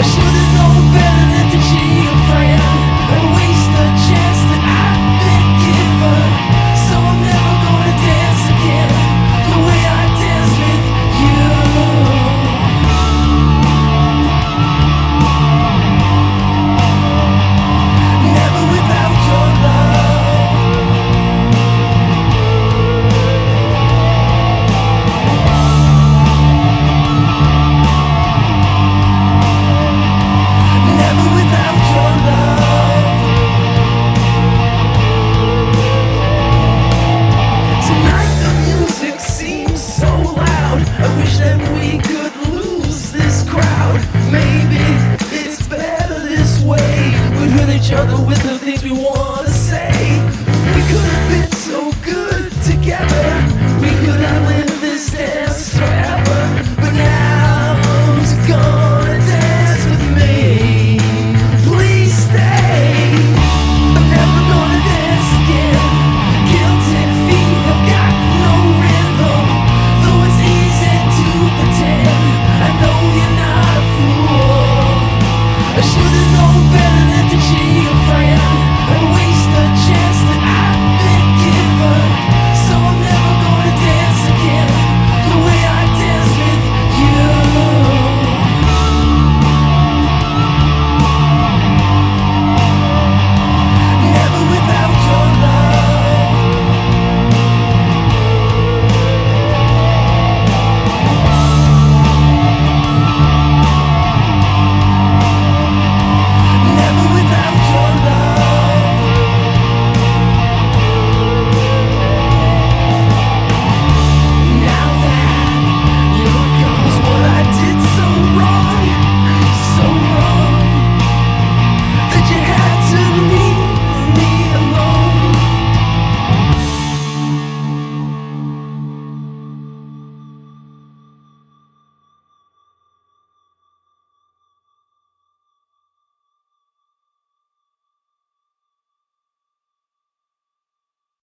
I should've known better. I should've known better than to cheat